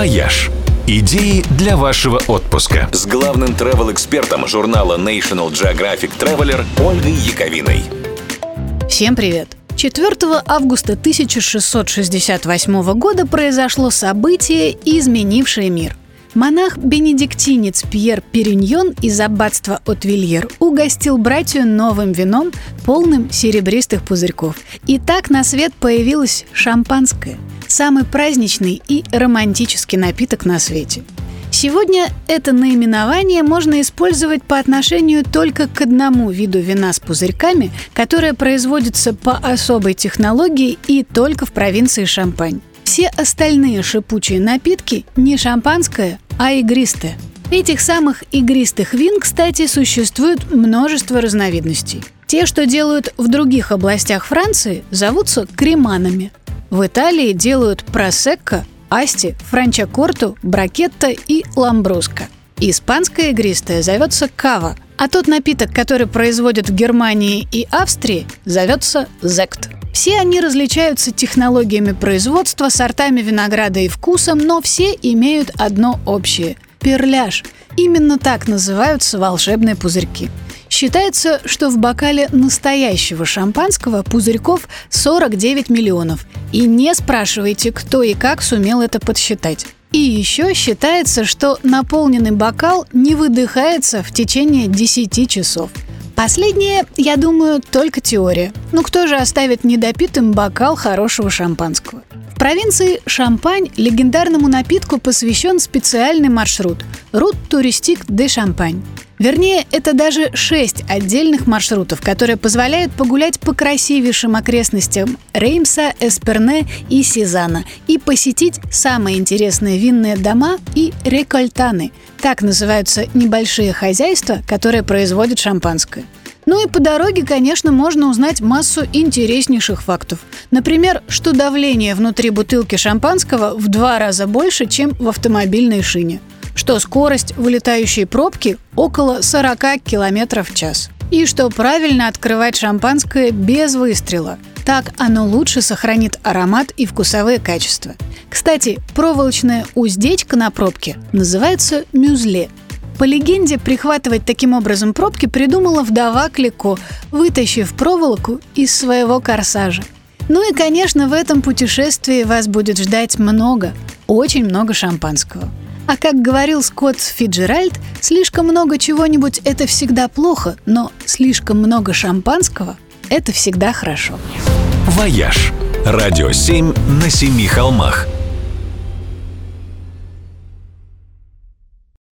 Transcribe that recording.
«Вояж». Идеи для вашего отпуска. С главным travel-экспертом журнала National Geographic Traveler Ольгой Яковиной. Всем привет! 4 августа 1668 года произошло событие, изменившее мир. Монах-бенедиктинец Пьер Периньон из аббатства Отвильер угостил братью новым вином, полным серебристых пузырьков. И так на свет появилось шампанское – самый праздничный и романтический напиток на свете. Сегодня это наименование можно использовать по отношению только к одному виду вина с пузырьками, которое производится по особой технологии и только в провинции Шампань. Все остальные шипучие напитки не шампанское, а игристое. Этих самых игристых вин, кстати, существует множество разновидностей. Те, что делают в других областях Франции, зовутся креманами, в Италии делают просекко, асти, франчакорту, бракетта и ламбруско. Испанская игристая зовется кава, а тот напиток, который производят в Германии и Австрии, зовется зект. Все они различаются технологиями производства, сортами винограда и вкусом, но все имеют одно общее – перляж. Именно так называются волшебные пузырьки. Считается, что в бокале настоящего шампанского пузырьков 49 миллионов. И не спрашивайте, кто и как сумел это подсчитать. И еще считается, что наполненный бокал не выдыхается в течение 10 часов. Последнее, я думаю, только теория. Ну кто же оставит недопитым бокал хорошего шампанского? В провинции Шампань легендарному напитку посвящен специальный маршрут – Рут Туристик де Шампань. Вернее, это даже шесть отдельных маршрутов, которые позволяют погулять по красивейшим окрестностям Реймса, Эсперне и Сезана и посетить самые интересные винные дома и рекольтаны. Так называются небольшие хозяйства, которые производят шампанское. Ну и по дороге, конечно, можно узнать массу интереснейших фактов. Например, что давление внутри бутылки шампанского в два раза больше, чем в автомобильной шине – что скорость вылетающей пробки около 40 км в час. И что правильно открывать шампанское без выстрела. Так оно лучше сохранит аромат и вкусовые качества. Кстати, проволочная уздечка на пробке называется мюзле. По легенде, прихватывать таким образом пробки придумала вдова Клико, вытащив проволоку из своего корсажа. Ну и, конечно, в этом путешествии вас будет ждать много, очень много шампанского. А как говорил Скотт Фиджеральд, слишком много чего-нибудь – это всегда плохо, но слишком много шампанского – это всегда хорошо. «Вояж» – радио 7 на семи холмах –